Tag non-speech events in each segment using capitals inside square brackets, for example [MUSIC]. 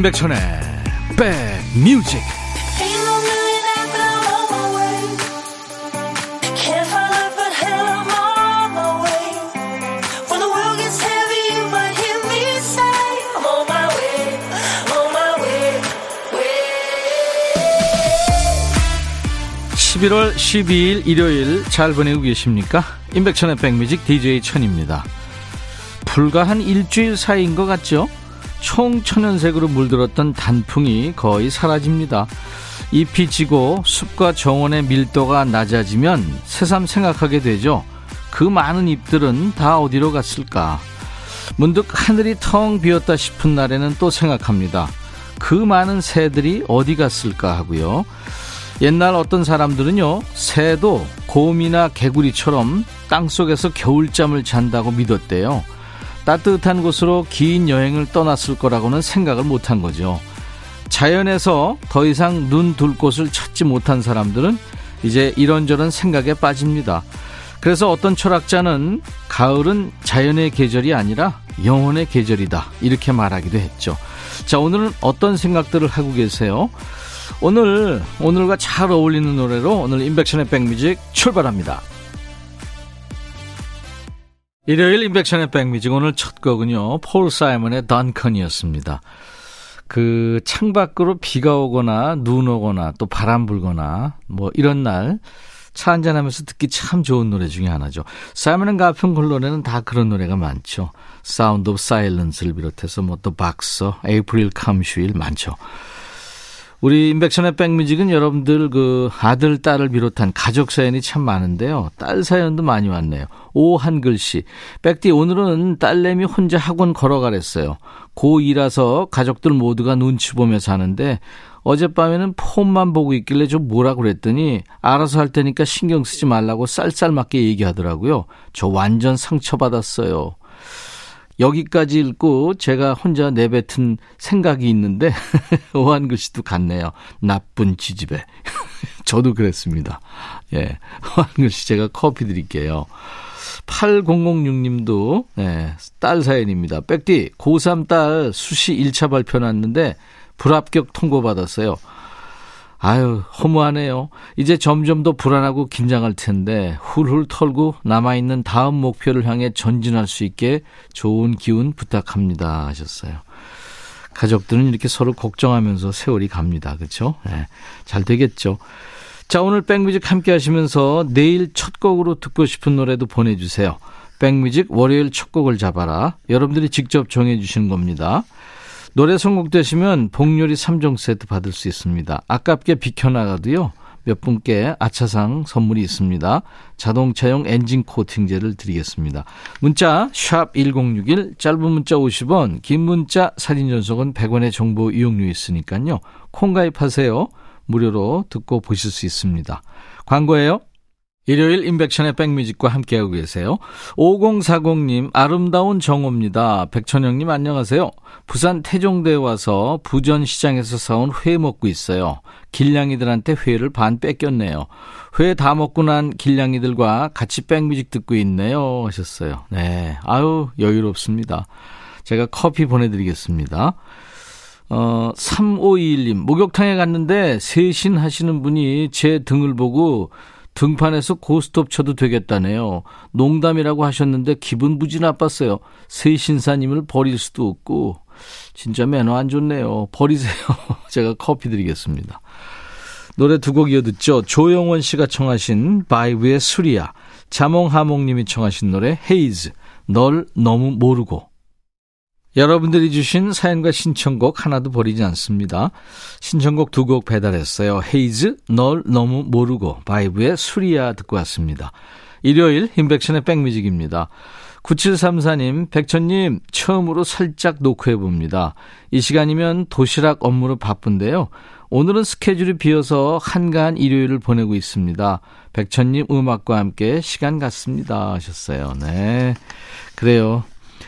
임백천의 백뮤직. (11월 12일) 일요일 잘 보내고 계십니까? 임백천의 백뮤직 DJ 천입니다. 불과 한 일주일 사이인 것 같죠 총천연색으로 물들었던 단풍이 거의 사라집니다. 잎이 지고 숲과 정원의 밀도가 낮아지면 새삼 생각하게 되죠. 그 많은 잎들은 다 어디로 갔을까? 문득 하늘이 텅 비었다 싶은 날에는 또 생각합니다. 그 많은 새들이 어디 갔을까 하고요. 옛날 어떤 사람들은요, 새도 곰이나 개구리처럼 땅 속에서 겨울잠을 잔다고 믿었대요. 따뜻한 곳으로 긴 여행을 떠났을 거라고는 생각을 못한 거죠. 자연에서 더 이상 눈 둘 곳을 찾지 못한 사람들은 이제 이런저런 생각에 빠집니다. 그래서 어떤 철학자는 가을은 자연의 계절이 아니라 영혼의 계절이다. 이렇게 말하기도 했죠. 자, 오늘은 어떤 생각들을 하고 계세요? 오늘, 오늘과 잘 어울리는 노래로 오늘 인백션의 백뮤직 출발합니다. 일요일 임백천의 백뮤직 오늘 첫 곡은요. 폴 사이먼의 Duncan이었습니다. 그 창밖으로 비가 오거나 눈 오거나 또 바람 불거나 뭐 이런 날 차 한잔하면서 듣기 참 좋은 노래 중에 하나죠. 사이먼 가펑클 노래는 다 그런 노래가 많죠. Sound of Silence를 비롯해서 뭐 또 박서, April Come She Will 많죠. 우리 임백천의 백뮤직은 여러분들 그 아들, 딸을 비롯한 가족 사연이 참 많은데요. 딸 사연도 많이 왔네요. 오 한글씨. 백디, 오늘은 딸내미 혼자 학원 걸어가랬어요. 고2라서 가족들 모두가 눈치 보며 사는데 어젯밤에는 폰만 보고 있길래 좀 뭐라 그랬더니 알아서 할 테니까 신경 쓰지 말라고 쌀쌀맞게 얘기하더라고요. 저 완전 상처받았어요. 여기까지 읽고 제가 혼자 내뱉은 생각이 있는데 [LAUGHS] 오한글 씨도 같네요. 나쁜 지집에. [LAUGHS] 저도 그랬습니다. 예. [LAUGHS] 오한글 씨 제가 커피 드릴게요. 8006님도 예, 딸 사연입니다. 백디 고3 딸 수시 1차 발표 났는데 불합격 통보받았어요. 아유, 허무하네요. 이제 점점 더 불안하고 긴장할 텐데 훌훌 털고 남아있는 다음 목표를 향해 전진할 수 있게 좋은 기운 부탁합니다 하셨어요. 가족들은 이렇게 서로 걱정하면서 세월이 갑니다. 그렇죠? 네, 잘 되겠죠. 자, 오늘 백뮤직 함께 하시면서 내일 첫 곡으로 듣고 싶은 노래도 보내주세요. 백뮤직 월요일 첫 곡을 잡아라. 여러분들이 직접 정해주시는 겁니다. 노래 선곡되시면 복요리 3종 세트 받을 수 있습니다. 아깝게 비켜나가도요. 몇 분께 아차상 선물이 있습니다. 자동차용 엔진 코팅제를 드리겠습니다. 문자 1061, 짧은 문자 50원, 긴 문자 사진 전송은 100원의 정보 이용료 있으니까요. 콩 가입하세요. 무료로 듣고 보실 수 있습니다. 광고예요. 일요일 인백션의 백뮤직과 함께하고 계세요. 5040님, 아름다운 정호입니다. 백천영님 안녕하세요. 부산 태종대에 와서 부전시장에서 사온 회 먹고 있어요. 길냥이들한테 회를 반 뺏겼네요. 회 다 먹고 난 길냥이들과 같이 백뮤직 듣고 있네요. 하셨어요. 네. 아유, 여유롭습니다. 제가 커피 보내드리겠습니다. 어, 3521님, 목욕탕에 갔는데 세신 하시는 분이 제 등을 보고 등판에서 고스톱 쳐도 되겠다네요. 농담이라고 하셨는데 기분 무지 나빴어요. 세신사님을 버릴 수도 없고 진짜 매너 안 좋네요. 버리세요. [LAUGHS] 제가 커피 드리겠습니다. 노래 두 곡 이어 듣죠. 조영원 씨가 청하신 바이브의 수리야. 자몽하몽님이 청하신 노래 헤이즈. 널 너무 모르고. 여러분들이 주신 사연과 신청곡 하나도 버리지 않습니다. 신청곡 두 곡 배달했어요. 헤이즈, 널 너무 모르고, 바이브의 술이야 듣고 왔습니다. 일요일 임백천의 백뮤직입니다. 9734님, 백천님, 처음으로 살짝 노크해봅니다. 이 시간이면 도시락 업무로 바쁜데요. 오늘은 스케줄이 비어서 한가한 일요일을 보내고 있습니다. 백천님 음악과 함께 시간 같습니다. 하셨어요. 네. 그래요.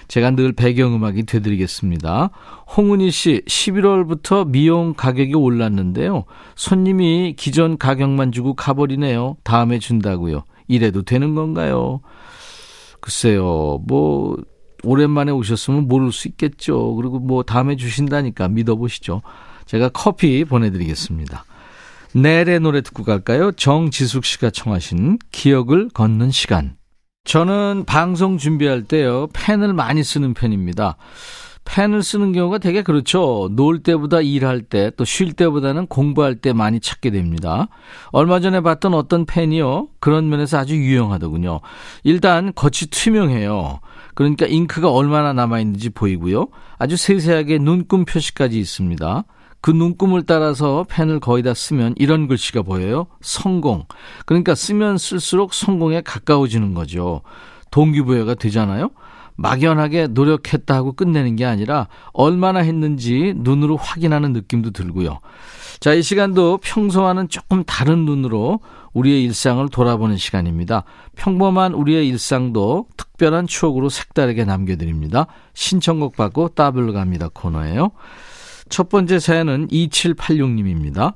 제가 늘 배경음악이 되드리겠습니다. 홍은희 씨, 11월부터 미용 가격이 올랐는데요. 손님이 기존 가격만 주고 가버리네요. 다음에 준다고요. 이래도 되는 건가요? 글쎄요, 뭐, 오랜만에 오셨으면 모를 수 있겠죠. 그리고 뭐 다음에 주신다니까 믿어보시죠. 제가 커피 보내드리겠습니다. 내래 노래 듣고 갈까요? 정지숙 씨가 청하신 기억을 걷는 시간. 저는 방송 준비할 때요, 펜을 많이 쓰는 편입니다. 펜을 쓰는 경우가 되게 그렇죠. 놀 때보다 일할 때, 또 쉴 때보다는 공부할 때 많이 찾게 됩니다. 얼마 전에 봤던 어떤 펜이요. 그런 면에서 아주 유용하더군요. 일단 겉이 투명해요. 그러니까 잉크가 얼마나 남아있는지 보이고요. 아주 세세하게 눈금 표시까지 있습니다. 그 눈금을 따라서 펜을 거의 다 쓰면 이런 글씨가 보여요. 성공. 그러니까 쓰면 쓸수록 성공에 가까워지는 거죠. 동기부여가 되잖아요. 막연하게 노력했다 하고 끝내는 게 아니라 얼마나 했는지 눈으로 확인하는 느낌도 들고요. 자, 이 시간도 평소와는 조금 다른 눈으로 우리의 일상을 돌아보는 시간입니다. 평범한 우리의 일상도 특별한 추억으로 색다르게 남겨드립니다. 신청곡 받고 따블로 갑니다 코너예요. 첫 번째 사연은 2786님입니다.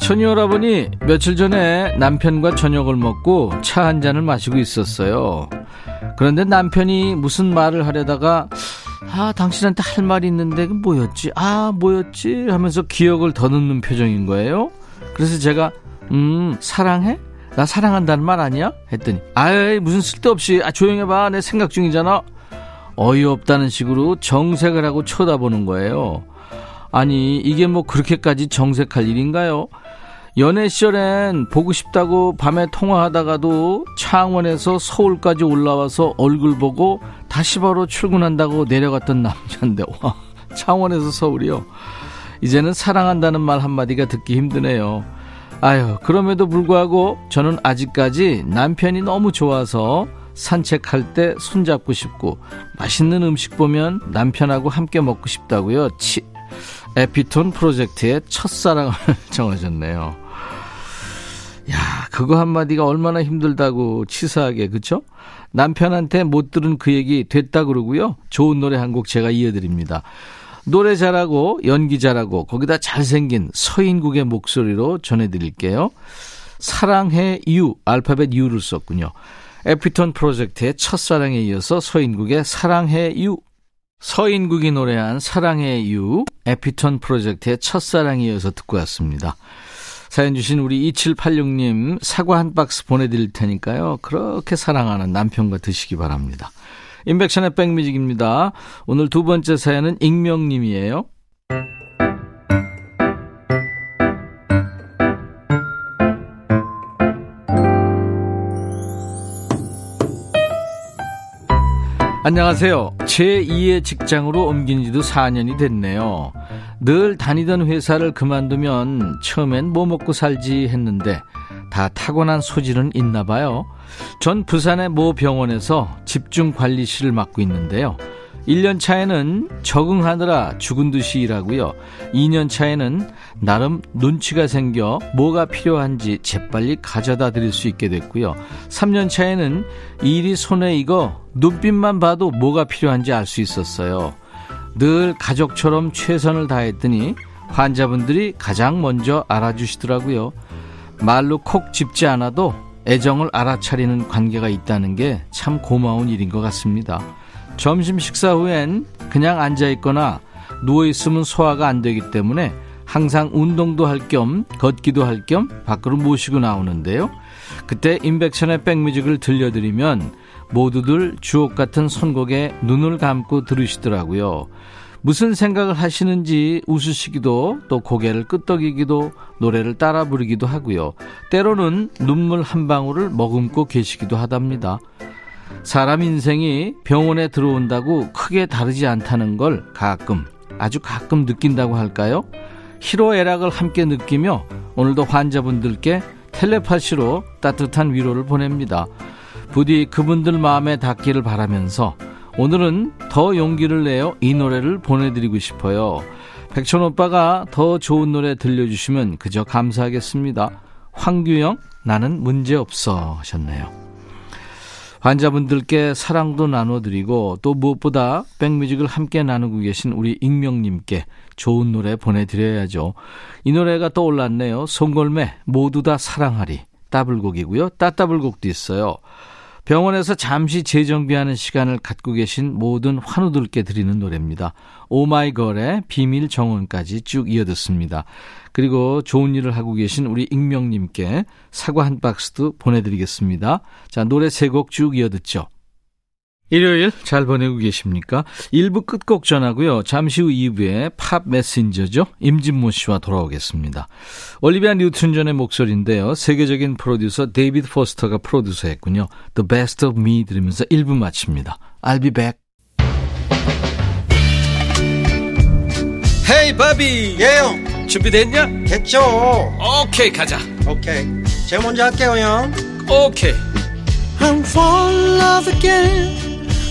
천이오라버니 며칠 전에 남편과 저녁을 먹고 차 한 잔을 마시고 있었어요. 그런데 남편이 무슨 말을 하려다가 아 당신한테 할 말이 있는데 그 뭐였지? 아 뭐였지? 하면서 기억을 더듬는 표정인 거예요. 그래서 제가 음 사랑해? 나 사랑한다는 말 아니야? 했더니 아이 무슨 쓸데없이 아 조용해봐 내 생각 중이잖아. 어이없다는 식으로 정색을 하고 쳐다보는 거예요. 아니 이게 뭐 그렇게까지 정색할 일인가요? 연애 시절엔 보고 싶다고 밤에 통화하다가도 창원에서 서울까지 올라와서 얼굴 보고 다시 바로 출근한다고 내려갔던 남자인데 와 창원에서 서울이요. 이제는 사랑한다는 말 한마디가 듣기 힘드네요. 아유 그럼에도 불구하고 저는 아직까지 남편이 너무 좋아서 산책할 때 손잡고 싶고 맛있는 음식 보면 남편하고 함께 먹고 싶다고요. 치, 에피톤 프로젝트의 첫사랑을 [LAUGHS] 정하셨네요. 야, 그거 한마디가 얼마나 힘들다고 치사하게, 그쵸? 남편한테 못 들은 그 얘기 됐다 그러고요. 좋은 노래 한 곡 제가 이어드립니다. 노래 잘하고 연기 잘하고 거기다 잘생긴 서인국의 목소리로 전해드릴게요. 사랑해 유 알파벳 U를 썼군요. 에피톤 프로젝트의 첫사랑에 이어서 서인국의 사랑해 유 서인국이 노래한 사랑해 유 에피톤 프로젝트의 첫사랑에 이어서 듣고 왔습니다. 사연 주신 우리 2786님 사과 한 박스 보내드릴 테니까요. 그렇게 사랑하는 남편과 드시기 바랍니다. 인백션의 백뮤직입니다. 오늘 두 번째 사연은 익명님이에요. 안녕하세요. 제 2의 직장으로 옮긴 지도 4년이 됐네요. 늘 다니던 회사를 그만두면 처음엔 뭐 먹고 살지 했는데 다 타고난 소질은 있나 봐요. 전 부산의 모 병원에서 집중 관리실을 맡고 있는데요. 1년 차에는 적응하느라 죽은 듯이 일하고요. 2년 차에는 나름 눈치가 생겨 뭐가 필요한지 재빨리 가져다 드릴 수 있게 됐고요. 3년 차에는 일이 손에 익어 눈빛만 봐도 뭐가 필요한지 알 수 있었어요. 늘 가족처럼 최선을 다했더니 환자분들이 가장 먼저 알아주시더라고요. 말로 콕 짚지 않아도 애정을 알아차리는 관계가 있다는 게 참 고마운 일인 것 같습니다. 점심 식사 후엔 그냥 앉아있거나 누워있으면 소화가 안 되기 때문에 항상 운동도 할 겸 걷기도 할 겸 밖으로 모시고 나오는데요. 그때 인백션의 백뮤직을 들려드리면 모두들 주옥 같은 선곡에 눈을 감고 들으시더라고요. 무슨 생각을 하시는지 웃으시기도 또 고개를 끄덕이기도 노래를 따라 부르기도 하고요. 때로는 눈물 한 방울을 머금고 계시기도 하답니다. 사람 인생이 병원에 들어온다고 크게 다르지 않다는 걸 가끔, 아주 가끔 느낀다고 할까요? 희로애락을 함께 느끼며 오늘도 환자분들께 텔레파시로 따뜻한 위로를 보냅니다. 부디 그분들 마음에 닿기를 바라면서 오늘은 더 용기를 내어 이 노래를 보내드리고 싶어요. 백천 오빠가 더 좋은 노래 들려주시면 그저 감사하겠습니다. 황규영, 나는 문제없어 하셨네요. 환자분들께 사랑도 나눠드리고 또 무엇보다 백뮤직을 함께 나누고 계신 우리 익명님께 좋은 노래 보내드려야죠. 이 노래가 떠올랐네요. 송골매 모두 다 사랑하리. 따블곡이고요. 따따블곡도 있어요. 병원에서 잠시 재정비하는 시간을 갖고 계신 모든 환우들께 드리는 노래입니다. 오마이걸의 비밀 정원까지 쭉 이어듣습니다. 그리고 좋은 일을 하고 계신 우리 익명님께 사과 한 박스도 보내드리겠습니다. 자, 노래 세 곡 쭉 이어듣죠. 일요일 잘 보내고 계십니까? 1부 끝곡 전하고요. 잠시 후 2부에 팝 메신저죠. 임진모 씨와 돌아오겠습니다. 올리비아 뉴튼 존의 목소리인데요. 세계적인 프로듀서 데이비드 포스터가 프로듀서 했군요. The Best of Me 들으면서 1부 마칩니다. I'll be back. 헤이 바비 예영 준비됐냐? 됐죠 오케이 가자 오케이 제가 먼저 할게요 형 오케이 I'm fall in love again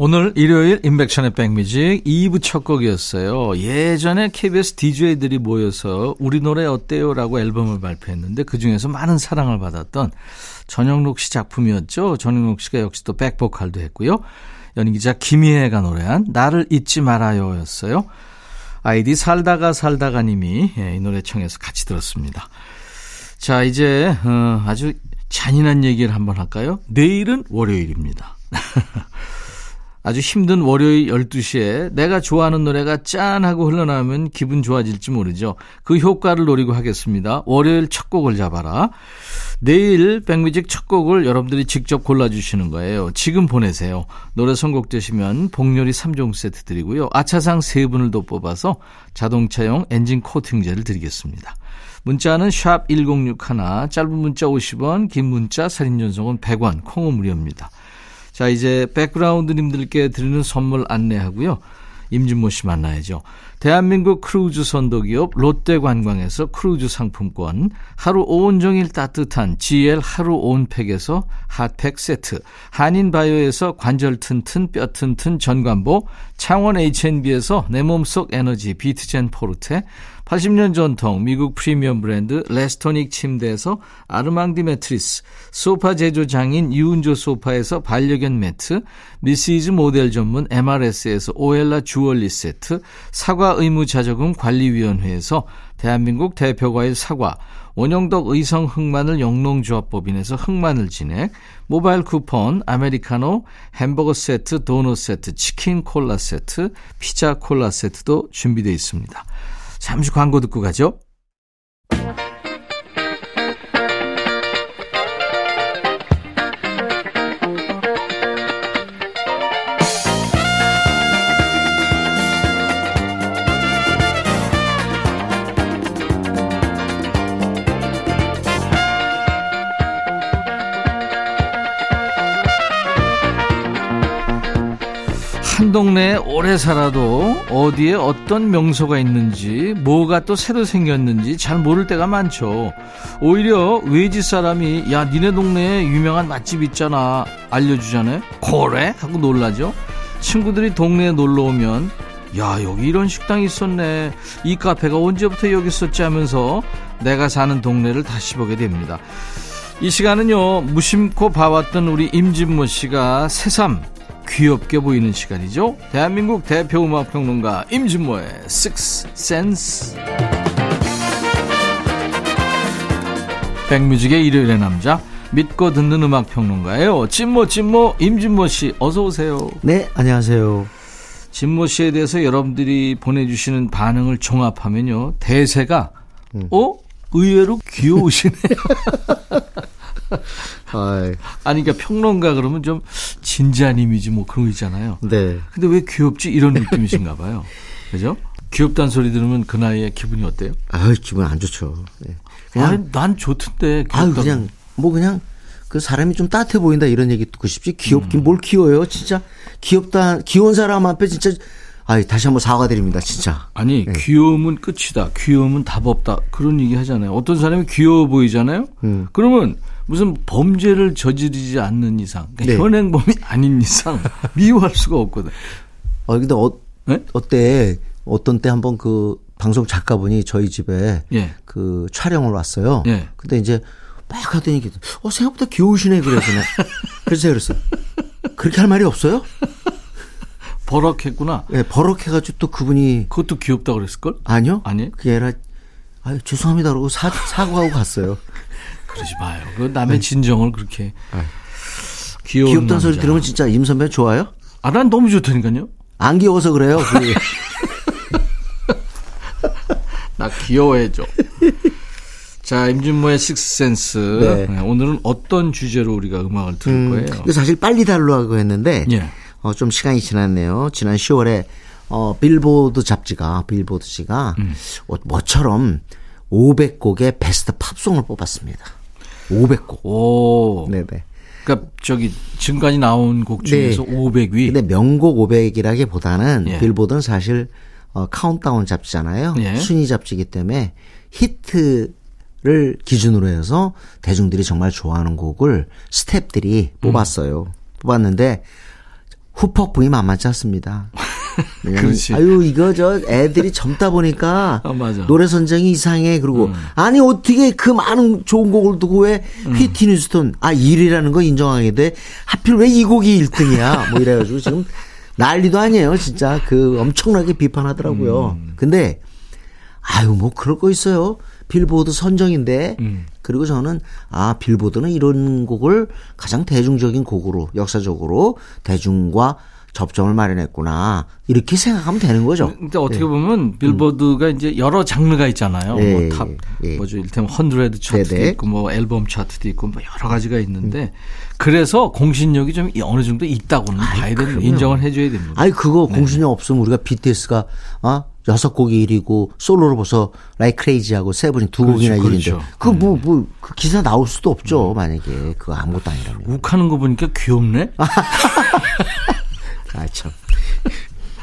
오늘 일요일 인백션의 백뮤직 2부 첫 곡이었어요. 예전에 KBS DJ들이 모여서 우리 노래 어때요? 라고 앨범을 발표했는데 그중에서 많은 사랑을 받았던 전영록 씨 작품이었죠. 전영록 씨가 역시 또 백보컬도 했고요. 연기자 김희애가 노래한 나를 잊지 말아요 였어요. 아이디 살다가 살다가 님이 예, 이 노래 청해서 같이 들었습니다. 자, 이제 어, 아주 잔인한 얘기를 한번 할까요? 내일은 월요일입니다. [LAUGHS] 아주 힘든 월요일 12시에 내가 좋아하는 노래가 짠 하고 흘러나오면 기분 좋아질지 모르죠. 그 효과를 노리고 하겠습니다. 월요일 첫 곡을 잡아라. 내일 백뮤직 첫 곡을 여러분들이 직접 골라주시는 거예요. 지금 보내세요. 노래 선곡되시면 복요리 3종 세트 드리고요. 아차상 3분을 더 뽑아서 자동차용 엔진 코팅제를 드리겠습니다. 문자는 샵 1061, 짧은 문자 50원, 긴 문자 사진 전송은 100원, 콩은 무료입니다. 자, 이제 백그라운드님들께 드리는 선물 안내하고요. 임진모 씨 만나야죠. 대한민국 크루즈 선도기업 롯데관광에서 크루즈 상품권, 하루 온종일 따뜻한 GL 하루 온팩에서 핫팩 세트, 한인바이오에서 관절 튼튼 뼈 튼튼 전관보, 창원 H&B에서 내 몸속 에너지 비트젠 포르테, 80년 전통 미국 프리미엄 브랜드 레스토닉 침대에서 아르망디 매트리스, 소파 제조 장인 유운조 소파에서 반려견 매트, 미시즈 모델 전문 MRS에서 오엘라 주얼리 세트, 사과 의무 자조금 관리위원회에서 대한민국 대표과일 사과, 원영덕 의성 흑마늘 영농조합법인에서 흑마늘 진액, 모바일 쿠폰, 아메리카노, 햄버거 세트, 도넛 세트, 치킨 콜라 세트, 피자 콜라 세트도 준비되어 있습니다. 잠시 광고 듣고 가죠. 한 동네에 오래 살아도 어디에 어떤 명소가 있는지 뭐가 또 새로 생겼는지 잘 모를 때가 많죠. 오히려 외지 사람이 야 니네 동네에 유명한 맛집 있잖아 알려주잖아요. 그래? 하고 놀라죠. 친구들이 동네에 놀러 오면 야 여기 이런 식당이 있었네. 이 카페가 언제부터 여기 있었지 하면서 내가 사는 동네를 다시 보게 됩니다. 이 시간은요 무심코 봐왔던 우리 임진모 씨가 새삼 귀엽게 보이는 시간이죠. 대한민국 대표 음악 평론가 임진모의 Six Sense. 백뮤직의 일요일의 남자 믿고 듣는 음악 평론가예요. 진모 진모 임진모 씨 어서 오세요. 네, 안녕하세요. 진모 씨에 대해서 여러분들이 보내주시는 반응을 종합하면요 대세가 음. 어 의외로 귀여우시네요. [LAUGHS] 아, 아니 그러니까 평론가 그러면 좀 진지한 이미지 뭐 그런 거 있잖아요. 네. 근데 왜 귀엽지 이런 느낌이신가 봐요. 그죠? 귀엽다는 소리 들으면 그 나이에 기분이 어때요? 아유, 기분 안 좋죠. 네. 아니, 그냥, 난 좋던데. 아유, 귀엽다고. 그냥, 뭐 그냥, 그 사람이 좀 따뜻해 보인다 이런 얘기 듣고 싶지 귀엽긴 뭘 귀여워요 진짜 귀엽다 귀여운 사람 앞에 진짜 아 다시 한번 사과드립니다 진짜 아니 네. 귀여움은 끝이다. 귀여움은 답 없다. 그런 얘기 하잖아요. 어떤 사람이 귀여워 보이잖아요. 음. 그러면 무슨 범죄를 저지르지 않는 이상, 그러니까 네. 현행범이 아닌 이상 [LAUGHS] 미워할 수가 없거든. 어 근데 어, 네? 어때 어떤 때 한번 그 방송 작가분이 저희 집에 예. 그 촬영을 왔어요. 예. 근데 이제 막 하더니 어 생각보다 귀여우시네 그래서 내가 그래서 그랬어. 그렇게 할 말이 없어요? 버럭했구나. 예, 버럭해가지고 또 그분이 그것도 귀엽다 그랬을 걸? 아니요? 아니? 그게 아니라 아유 죄송합니다 그러고 사, 사과하고 갔어요. 그러지 마요. 그 남의 진정을 그렇게 귀여운 귀엽다는 소리. 들으면 진짜 임 선배 좋아요? 아, 난 너무 좋다니까요. 안 귀여워서 그래요. [LAUGHS] 나 귀여워해줘. 자, 임진모의 식스센스. 네. 네, 오늘은 어떤 주제로 우리가 음악을 들을 거예요? 근데 사실 빨리 달라고 했는데 예. 어, 좀 시간이 지났네요. 지난 10월에 어, 빌보드 잡지가 빌보드 지가 음. 어, 모처럼 500곡의 베스트 팝송을 뽑았습니다. 500곡. 오. 네네. 그러니까 저기 지금까지 나온 곡 중에서 네. 500위. 근데 명곡 500이라기보다는 예. 빌보드는 사실 어, 카운트다운 잡지잖아요. 예. 순위 잡지이기 때문에 히트를 기준으로 해서 대중들이 정말 좋아하는 곡을 스탭들이 음. 뽑았어요. 뽑았는데 후폭풍이 만만치 않습니다. 왜냐면 [LAUGHS] 그렇지. 아유 이거 저 애들이 젊다 보니까 [LAUGHS] 아. 음. 노래 선정이 이상해. 그리고 아니 어떻게 그 많은 좋은 곡을 두고 왜 휘트니 휴스턴 아 1위라는 거 인정하게 돼. 하필 왜 이 곡이 1등이야. 뭐 이래가지고 지금 난리도 아니에요. 진짜 그 엄청나게 비판하더라고요. 음. 근데 아유 뭐 그럴 거 있어요. 빌보드 선정인데 음. 그리고 저는 아 빌보드는 이런 곡을 가장 대중적인 곡으로 역사적으로 대중과 접점을 마련했구나 이렇게 생각하면 되는 거죠. 근데 어떻게 보면 빌보드가 이제 여러 장르가 있잖아요. 예, 뭐 탑, 예. 뭐죠, 일테면 Hundred 차트도 네네. 있고, 뭐 앨범 차트도 있고, 뭐 여러 가지가 있는데, 그래서 공신력이 좀 어느 정도 있다고는 봐야 되는. 인정을 해줘야 됩니다. 아니 그거 네. 공신력 없으면 우리가 BTS가 아 여섯 곡이 1위고 솔로로 벌써 라이 크레이지하고 세븐이 두 그렇죠, 곡이나 1위인데 그렇죠. 그뭐뭐 그 기사 나올 수도 없죠 만약에 그거 아무것도 아니라면 욱하는 거 보니까 귀엽네? [LAUGHS] 아 참.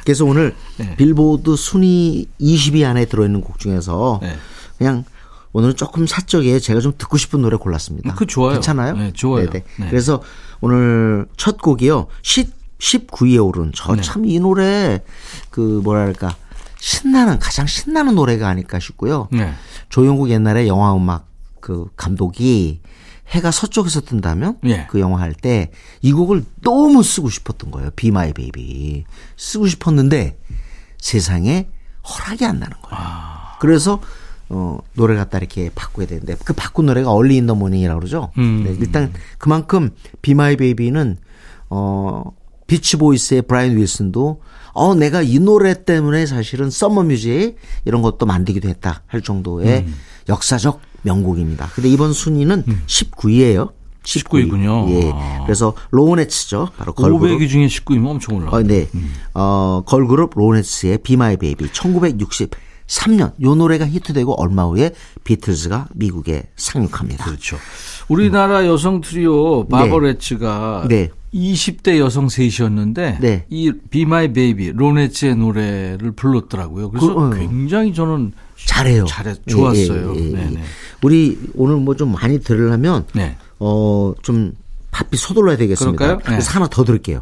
그래서 오늘 네. 빌보드 순위 20위 안에 들어있는 곡 중에서 네. 그냥 오늘은 조금 사적에 제가 좀 듣고 싶은 노래 골랐습니다. 그 좋아요. 괜찮아요? 네, 좋아요. 네네. 네. 그래서 오늘 첫 곡이요. 10, 19위에 오른 저 네. 참이 노래 그 뭐랄까 신나는 가장 신나는 노래가 아닐까 싶고요. 네. 조영국 옛날에 영화 음악 그 감독이 해가 서쪽에서 뜬다면 예. 그 영화 할 때 이 곡을 너무 쓰고 싶었던 거예요. Be My Baby 쓰고 싶었는데 세상에 허락이 안 나는 거예요. 아. 그래서 어 노래 갖다 이렇게 바꾸게 되는데 그 바꾼 노래가 in the Morning이라고 그러죠. 음. 네, 일단 그만큼 Be My Baby는 어 비치 보이스의 브라이언 윌슨도 어 내가 이 노래 때문에 사실은 summer music 이런 것도 만들기도 했다 할 정도의 음. 역사적 명곡입니다. 근데 이번 순위는 19위예요. 19위 군요. 예. 아. 그래서 로네츠죠. 바로 걸그룹. 500위 중에 19위면 엄청 올라. 어, 네. 어, 걸그룹 로네츠의 Be My Baby 1963년 요 노래가 히트되고 얼마 후에 비틀즈가 미국에 상륙합니다. 그렇죠. 우리나라 여성 트리오 바버레츠가 네. 20대 여성 셋이었는데 네. 이 Be My Baby 로네츠의 노래를 불렀더라고요. 그래서 그, 어. 굉장히 저는 잘해요. 잘해 좋았어요. 예, 예, 예, 예. 네네. 우리 오늘 뭐 좀 많이 들으려면 네. 어, 좀 바삐 서둘러야 되겠습니다. 그럴까요? 그래서 네. 하나 더 들을게요.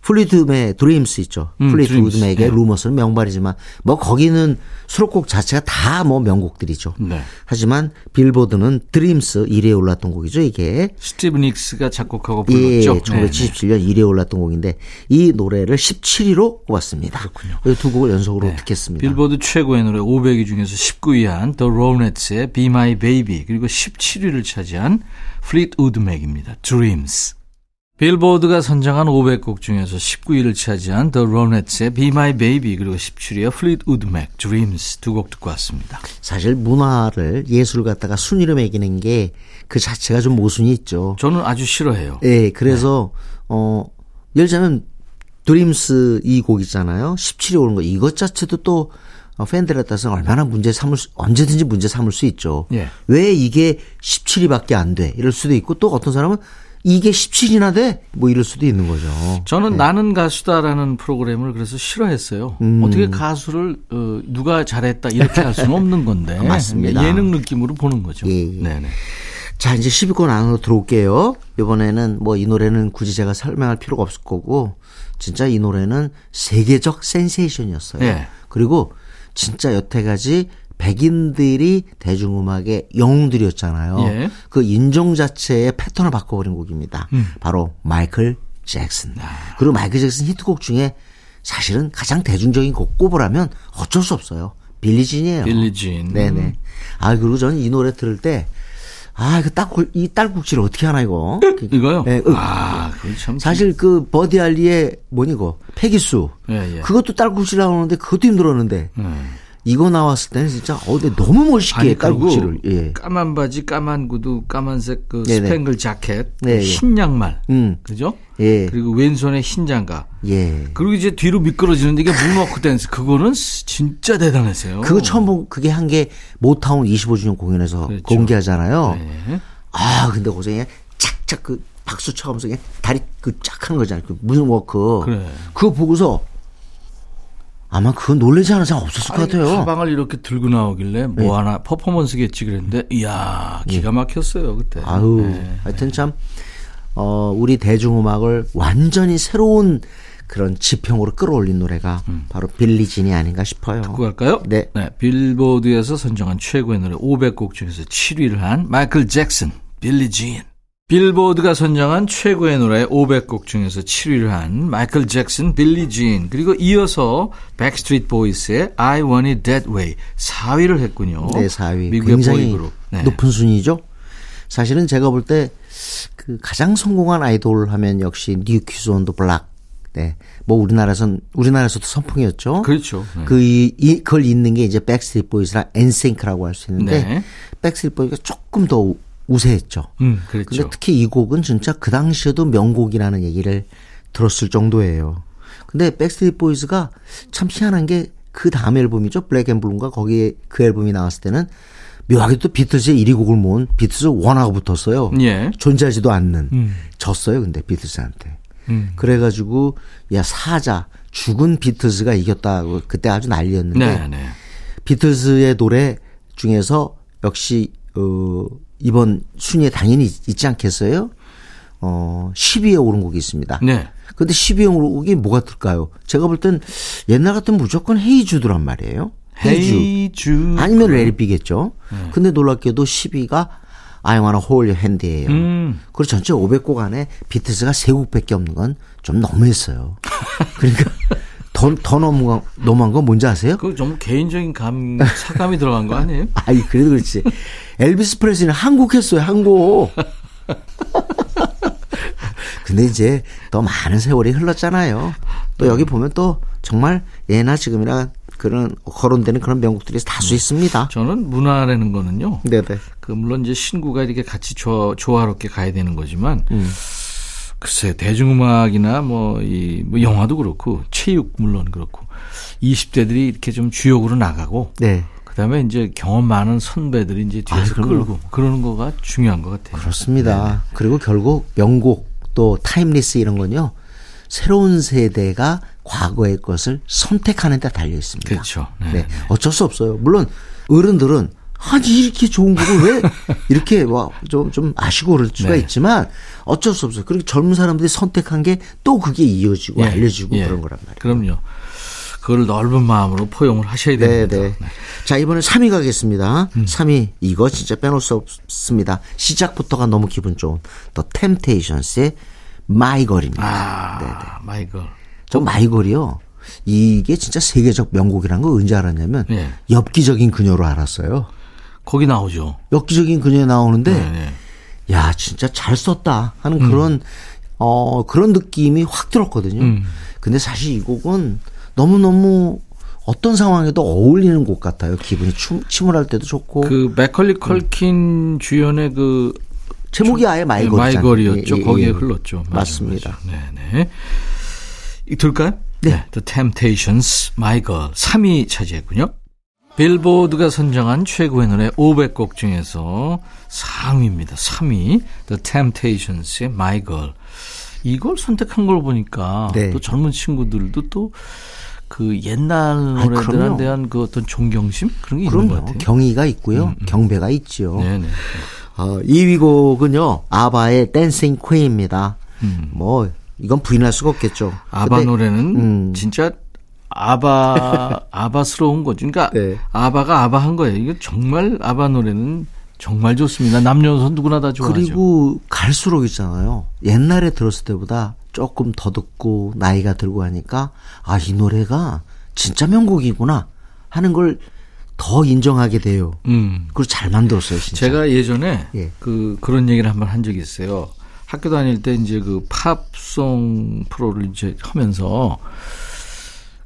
예. 플리트우드의 Dreams 있죠. 음, 플리트우드 Dreams. 맥의 네. Rumours는 명반이지만 뭐 거기는 수록곡 자체가 다 뭐 명곡들이죠. 네. 하지만 빌보드는 Dreams 1위에 올랐던 곡이죠. 이게 스티비 닉스가 작곡하고 예, 불렀죠. 1977년 1위에 올랐던 곡인데 이 노래를 17위로 꼽았습니다. 그렇군요. 두 곡을 연속으로 듣겠습니다. 네. 빌보드 최고의 노래 500위 중에서 19위한 The Ronettes의 Be My Baby 그리고 17위를 차지한 Fleetwood Mac입니다. Dreams. 빌보드가 선정한 500곡 중에서 19위를 차지한 The Ronettes의 Be My Baby 그리고 17위의 Fleetwood Mac Dreams 두 곡 듣고 왔습니다. 사실 문화를 예술을 갖다가 순위로 매기는 게 그 자체가 좀 모순이 있죠. 저는 아주 싫어해요. 예, 그래서 어 예를 들자면 드림스 이곡 있잖아요. 17위 오른 거 이것 자체도 또 어, 팬들에 따라서 얼마나 문제 삼을 수, 언제든지 문제 삼을 수 있죠. 예. 왜 이게 17위밖에 안 돼? 이럴 수도 있고 또 어떤 사람은 이게 17위나 돼? 뭐 이럴 수도 있는 거죠. 저는 나는 가수다라는 프로그램을 그래서 싫어했어요. 음. 어떻게 가수를 어, 누가 잘했다 이렇게 할 수는 없는 건데 아, [LAUGHS] 맞습니다. 예능 느낌으로 보는 거죠. 예, 예. 네네. 자, 이제 10위권 안으로 들어올게요. 이번에는 뭐 이 노래는 굳이 제가 설명할 필요가 없을 거고, 진짜 이 노래는 세계적 센세이션이었어요. 예. 그리고 진짜 여태까지 백인들이 대중음악의 영웅들이었잖아요. 예. 그 인종 자체의 패턴을 바꿔버린 곡입니다. 음. 바로 마이클 잭슨. 아. 그리고 마이클 잭슨 히트곡 중에 사실은 가장 대중적인 곡 꼽으라면 어쩔 수 없어요. Billie Jean이에요. Billie Jean. 네네. 아, 그리고 저는 이 노래 들을 때, 아, 이거 딱, 이 딸꾹질을 어떻게 하나, 이거. 이거요? 네, 응. 아, 그 참. 사실 그 버디 홀리의 뭐니, 이거. Peggy Sue. 예, 예. 그것도 딸꾹질 나오는데 그것도 힘들었는데. 이거 나왔을 때는 진짜, 어, 근데 너무 멋있게 아니, 딸꾹질을. 예. 까만 바지, 까만 구두, 까만색 그 네네. 스팽글 자켓, 네, 예. 흰 양말, 음. 그죠? 예. 그리고 왼손에 흰 장갑. 예. 그리고 이제 뒤로 미끄러지는데 이게 문워크 댄스. 그거는 스- 진짜 대단했어요. 그거 처음 본, 그게 한 게 모타운 25주년 공연에서 그렇죠. 공개하잖아요. 네. 아, 근데 그냥 착착 그 박수 쳐가면서 그냥 다리 그 쫙 하는 거잖아요. 그 문워크. 그래. 그거 보고서 아마 그거 놀라지 않은 사람 없었을 것 아니, 같아요. 네. 가방을 이렇게 들고 나오길래 뭐 하나 퍼포먼스겠지 그랬는데 이야 기가 막혔어요 그때. 예. 아유, 네. 하여튼 참, 어, 우리 대중음악을 완전히 새로운 그런 지평으로 끌어올린 노래가 바로 빌리진이 아닌가 싶어요. 음. 듣고 갈까요? 네. 빌보드에서 선정한 최고의 노래 500곡 중에서 7위를 한 마이클 잭슨, 빌리 진. 빌보드가 선정한 최고의 노래 500곡 중에서 7위를 한 마이클 잭슨, 빌리 진. 그리고 이어서 백스트리트 보이스의 I Want It That Way 4위를 했군요. 네, 4위. 미국의 굉장히 보이그룹. 네. 높은 순위죠. 사실은 제가 볼 때 그 가장 성공한 아이돌 하면 역시 뉴키즈 온더 블락. 네. 뭐 우리나라선 우리나라에서도 선풍이었죠. 그렇죠. 네. 그 이, 이- 그걸 잇는 게 이제 백스트리트 보이스랑 엔싱크라고 할 수 있는데 네. 백스트리트 보이스가 조금 더 우- 우세했죠. 음, 그렇죠. 근데 특히 이 곡은 진짜 그 당시에도 명곡이라는 얘기를 들었을 정도예요. 근데 백스트리트 보이즈가 참 희한한 게 그 다음 앨범이죠. Black and Blue인가 거기에 그 앨범이 나왔을 때는 묘하게 또 비틀즈의 1위 곡을 모은 비틀즈 원하고 붙었어요. 예. 존재하지도 않는. 졌어요. 근데 비틀즈한테. 음. 그래가지고 야 사자 죽은 비틀즈가 이겼다고 그때 아주 난리였는데 네, 네. 비틀즈의 노래 중에서 역시 어 이번 순위에 당연히 있- 있지 않겠어요? 어 10위에 오른 곡이 있습니다. 네. 근데 10위에 오른 곡이 뭐가 들까요? 제가 볼 땐 옛날 같으면 무조건 헤이주드란 말이에요. 헤이주. 헤이주. 아니면 레리비겠죠. 근데 놀랍게도 10위가 I wanna hold your hand예요. 음. 그리고 전체 500곡 안에 비틀즈가 3곡밖에 없는 건 좀 너무했어요. 그러니까 [LAUGHS] 더, 더 너무, 너무한 건 뭔지 아세요? 그좀 개인적인 감, 사감이 들어간 거 아니에요? [LAUGHS] 아이, 그래도 그렇지. 엘비스 프레슬리는 한국 했어요, [LAUGHS] 한국. 근데 이제 더 많은 세월이 흘렀잖아요. 또 여기 보면 또 정말 예나 지금이나 그런 거론되는 그런 명곡들이 다수 있습니다. 저는 문화라는 거는요. 네네. 그 물론 이제 신구가 이렇게 같이 조, 조화롭게 가야 되는 거지만 글쎄 대중음악이나 뭐이 뭐 영화도 그렇고 체육 물론 그렇고 20대들이 이렇게 좀 주역으로 나가고 네. 그다음에 이제 경험 많은 선배들이 이제 뒤에서 아. 끌고 그러는 거가 중요한 것 같아요. 그렇습니다. 그리고 결국 명곡 또 timeless 이런 건요. 새로운 세대가 과거의 것을 선택하는 데 달려 있습니다. 그렇죠. 네, 네. 어쩔 수 없어요. 물론 어른들은 아니 이렇게 좋은 곡을 왜 이렇게 와좀좀 좀 아시고 그럴 수가 네. 있지만 어쩔 수 없어요. 그리고 젊은 사람들이 선택한 게 또 그게 이어지고 예, 알려지고 예. 그런 거란 말이에요. 그럼요. 그걸 넓은 마음으로 포용을 하셔야 네, 됩니다. 네. 자, 이번엔 3위 가겠습니다. 3위, 이거 진짜 빼놓을 수 없습니다. 시작부터가 너무 기분 좋은 The Temptations의 My Girl입니다. 아, 마이걸. 저 My Girl이요. 이게 진짜 세계적 명곡이라는 거 언제 알았냐면 예. 엽기적인 그녀로 알았어요. 거기 나오죠. 엽기적인 그녀에 나오는데 네, 네. 야, 진짜 잘 썼다 하는 음. 그런 어 그런 느낌이 확 들었거든요. 음. 근데 사실 이 곡은 너무 너무 어떤 상황에도 어울리는 곡 같아요. 기분이 춤, 침울할 때도 좋고. 그 맥컬리 컬킨 주연의 그 제목이 아예 My Girl이잖아요. My Girl이었죠. 예, 예, 거기에 예. 흘렀죠. 맞습니다. 네네. 이 들까요? 네. The Temptations, My Girl 3위 차지했군요. 빌보드가 선정한 최고의 노래 500곡 중에서 상위입니다. 3위 The Temptations의 My Girl. 이걸 선택한 걸 보니까 네. 또 젊은 친구들도 또 그 옛날 노래들에 그럼요. 대한 그 어떤 존경심 그런 게 있는 것 그럼요. 같아요. 경의가 있고요. 경배가 있죠. 네네. 어, 2위 곡은요. 아바의 댄싱 퀸입니다. 뭐 이건 부인할 수가 없겠죠. 음. 아바 근데, 노래는 음. 진짜 아바 아바스러운 거죠. 그러니까 네. 아바가 아바한 거예요. 이거 정말 아바 노래는 정말 좋습니다. 남녀노소 누구나 다 좋아하죠. 그리고 갈수록 있잖아요. 옛날에 들었을 때보다 조금 더 듣고 나이가 들고 하니까 아 이 노래가 진짜 명곡이구나 하는 걸 더 인정하게 돼요. 음. 그리고 잘 만들었어요, 진짜. 제가 예전에 예. 그 그런 얘기를 한번 한 적이 있어요. 학교 다닐 때 이제 그 팝송 프로를 이제 하면서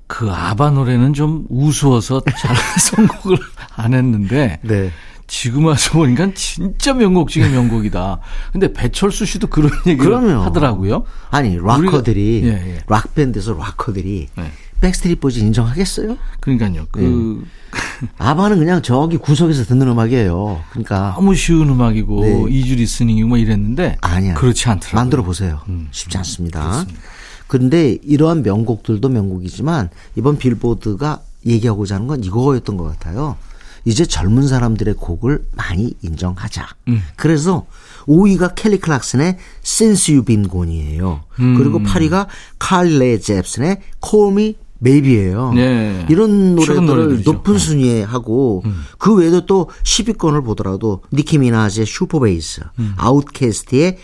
그 아바 노래는 좀 우스워서 잘 [LAUGHS] 선곡을 안 했는데 네. 지금 와서 보니까 진짜 명곡 중에 명곡이다. 근데 배철수 씨도 그런 얘기를 그럼요. 하더라고요. 아니 락커들이 우리가- 예, 예. 락 밴드에서 락커들이 네. 백스트리트 보이즈 인정하겠어요? 그러니까요. 그 [LAUGHS] 아바는 그냥 저기 구석에서 듣는 음악이에요. 그러니까 너무 쉬운 음악이고 네. easy listening이고 뭐 이랬는데 아니야. 그렇지 않더라고요. 만들어 보세요. 음, 쉽지 않습니다. 그 런데 이러한 명곡들도 명곡이지만 이번 빌보드가 얘기하고자 하는 건 이거였던 것 같아요. 이제 젊은 사람들의 곡을 많이 인정하자. 음. 그래서 5위가 켈리 클락슨의 Since You've Been Gone이에요. 음. 그리고 8위가 칼리 레이 젭슨의 Call Me Maybe예요. 네. 이런 노래들을 노래들이죠. 네. 음. 높은 순위에 하고 그 외에도 또 10위권을 보더라도 니키 미나즈의 Super Bass, 아웃캐스트의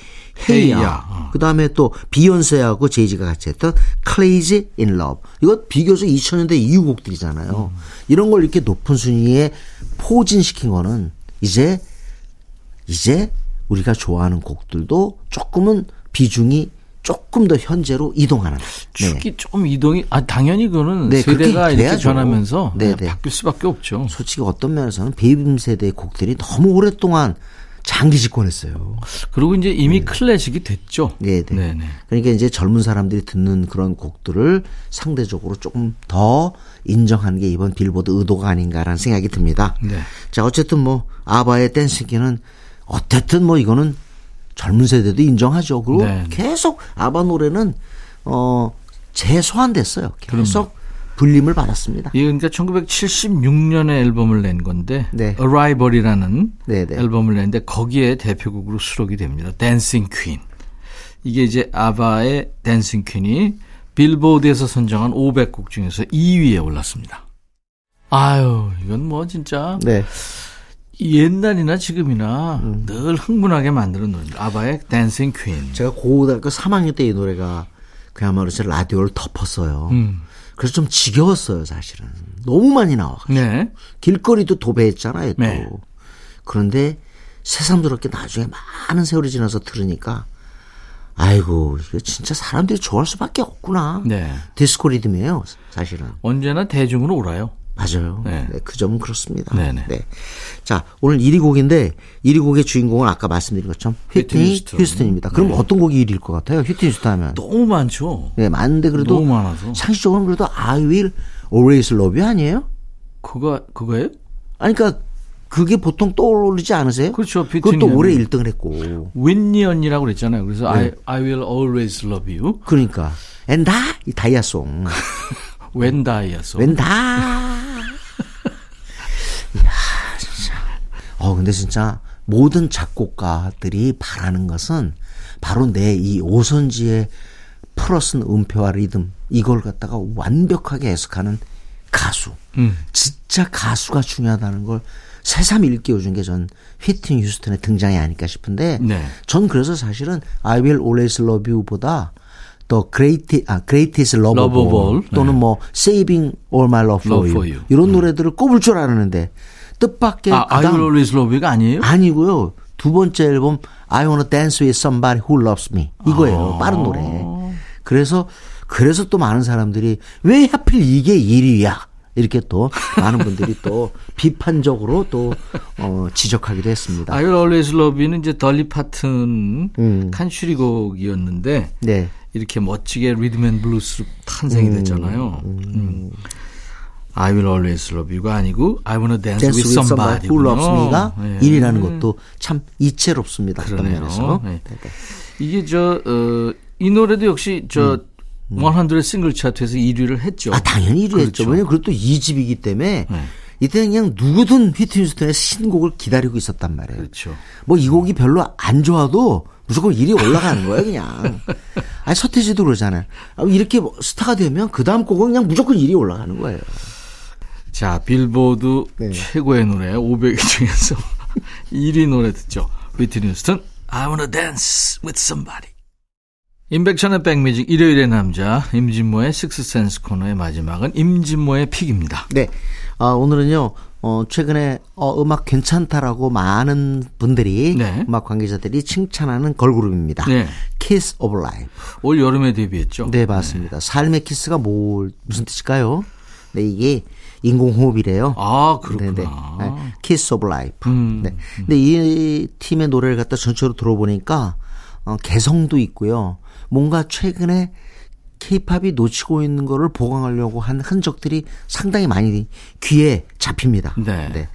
Hey Ya, Hey Ya. 어. 그 다음에 또 비욘세하고 제이지가 같이 했던 Crazy in Love. 이거 비교적 2000년대 이후 곡들이잖아요. 이런 걸 이렇게 높은 순위에 포진시킨 거는 이제 이제 우리가 좋아하는 곡들도 조금은 비중이 조금 더 현재로 이동하는. 네. 축이 조금 이동이 아 당연히 그거는 네, 세대가 이렇게. 변하면서 네, 네, 네. 바뀔 수밖에 없죠. 솔직히 어떤 면에서는 베이빔 세대의 곡들이 너무 오랫동안 장기 집권했어요. 그리고 이제 이미 클래식이 됐죠. 네, 네. 네네. 그러니까 이제 젊은 사람들이 듣는 그런 곡들을 상대적으로 조금 더 인정하는 게 이번 빌보드 의도가 아닌가라는 생각이 듭니다. 네. 자, 어쨌든 뭐 아바의 Dancing Queen은 어쨌든 뭐 이거는 젊은 세대도 인정하죠. 그리고 네. 계속 아바 노래는 어 재소환됐어요. 계속 불림을 받았습니다. 이게 그러니까 1976년에 앨범을 낸 건데 네. Arrival이라는 네, 네. 앨범을 냈는데 거기에 대표곡으로 수록이 됩니다. Dancing Queen. 이게 이제 아바의 Dancing Queen이 빌보드에서 선정한 500곡 중에서 2위에 올랐습니다. 아유, 이건 뭐 진짜 네. 옛날이나 지금이나 음. 늘 흥분하게 만드는 노래. 아바의 댄싱 퀸. 제가 고등학교 3학년 때 이 노래가 그야말로 제 라디오를 덮었어요. 음. 그래서 좀 지겨웠어요, 사실은. 너무 많이 나와. 네. 길거리도 도배했잖아요, 또. 네. 그런데 새삼스럽게 나중에 많은 세월이 지나서 들으니까 아이고, 이거 진짜 사람들이 좋아할 수밖에 없구나. 네. 디스코 리듬이에요, 사실은. 언제나 대중으로 오라요. 맞아요. 네. 네, 그 점은 그렇습니다. 네네. 네. 자, 오늘 1위 곡인데 1위 곡의 주인공은 아까 말씀드린 것처럼 휘트니 휘트니 휴스턴. 휴스턴입니다. 그럼 어떤 곡이 1위일 것 같아요? 휘트니 휴스턴 하면. 너무 많죠. 네, 많은데 그래도 너무 많아서. 상식적으로는 그래도 I will always love you 아니에요? 그거 그거예요? 아니 그러니까 그게 보통 떠오르지 않으세요? 그렇죠. 그것도. 올해 1등을 했고. 윈니 언니라고 그랬잖아요. 그래서 I, 네. I will always love you. 그러니까 엔다 이 다이아송. [LAUGHS] When die였어. 웬다. 이야, 진짜. 어, 근데 진짜 모든 작곡가들이 바라는 것은 바로 내 이 오선지의 풀어쓴 음표와 리듬 이걸 갖다가 완벽하게 해석하는 가수. 음. 진짜 가수가 중요하다는 걸 새삼 일깨워준 게 전 휘트니 휴스턴의 등장이 아닐까 싶은데 네. 전 그래서 사실은 I Will Always Love You보다 더 Great, 아, Greatest Love of Love of All All. 또는 네. 뭐 Saving All My Love for, Love you. for You. 이런 노래들을 꼽을 줄 알았는데 뜻밖의 아, I 그다음 will always love you가 아니에요? 아니고요. 두 번째 앨범 I Wanna Dance With Somebody Who Loves Me 이거예요. 아. 빠른 노래. 그래서 그래서 또 많은 사람들이 왜 하필 이게 1위야? 이렇게 또 많은 분들이 또 [LAUGHS] 비판적으로 또 어, 지적하기도 했습니다. I will always love you는 이제 돌리 파튼 음. 컨트리곡이었는데 네. 이렇게 멋지게 리듬 앤 블루스로 탄생이 됐잖아요. 음. I will always love you가 아니고 I wanna dance, Dance with somebody who loves me가 예. 1위라는 것도 참 이채롭습니다. 그러네요. 면에서. 네. 이게 저, 어, 이 노래도 역시 저, 100 싱글 차트에서 1위를 했죠. 음. 아, 당연히 1위 했죠. 그렇죠. 왜냐면 그것도 2집이기 때문에 네. 이때는 그냥 누구든 휘트니 스턴의 신곡을 기다리고 있었단 말이에요. 그렇죠. 뭐 이 곡이 별로 안 좋아도 무조건 1위 올라가는 거예요, 그냥. 아니, 서태지도 그러잖아요. 아, 이렇게 뭐 스타가 되면 그 다음 곡은 그냥 무조건 1위 올라가는 거예요. 자, 빌보드 네. 최고의 노래 500위 중에서 [LAUGHS] 1위 노래 듣죠. 위트니 휴스턴, I wanna dance with somebody. 임백천의 백뮤직 일요일의 남자 임진모의 식스센스 코너의 마지막은 임진모의 pick입니다. 네. 아, 오늘은요, 어, 최근에, 어, 음악 괜찮다라고 많은 분들이, 네. 음악 관계자들이 칭찬하는 걸그룹입니다. 네. Kiss of Life. 올 여름에 데뷔했죠. 네, 맞습니다. 삶의 키스가 뭘, 무슨 뜻일까요? 네, 이게 인공호흡이래요. 아, 네네. 그렇구나. 네. Kiss of Life. 음, 네. 근데 이 팀의 노래를 갖다 전체로 들어보니까 어, 개성도 있고요. 뭔가 최근에 케이팝이 놓치고 있는 거를 보강하려고 한 흔적들이 상당히 많이 귀에 잡힙니다. 네, 네.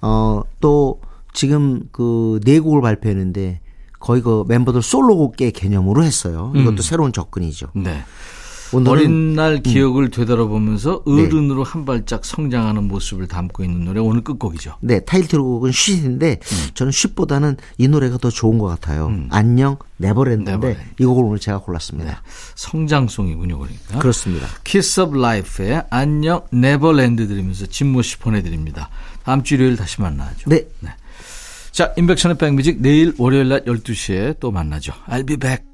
어, 또 지금 그 네 곡을 발표했는데 거의 그 멤버들 솔로곡의 개념으로 했어요. 이것도 새로운 접근이죠. 네. 음. 어린 날 기억을 되돌아보면서 어른으로 한 발짝 성장하는 모습을 담고 있는 노래 오늘 끝곡이죠. 네, 타이틀곡은 쉿인데 음. 저는 쉿보다는 이 노래가 더 좋은 것 같아요. 안녕 네버랜드인데 네버랜드. 이 곡을 오늘 제가 골랐습니다. 성장송이군요, 그러니까. 그렇습니다. 키스 오브 라이프의 안녕 네버랜드 들으면서 진모 씨 보내드립니다. 다음 주 일요일 다시 만나죠. 네. 자, 임백천의 백뮤직 내일 월요일 낮 12시에 또 만나죠. I'll be back.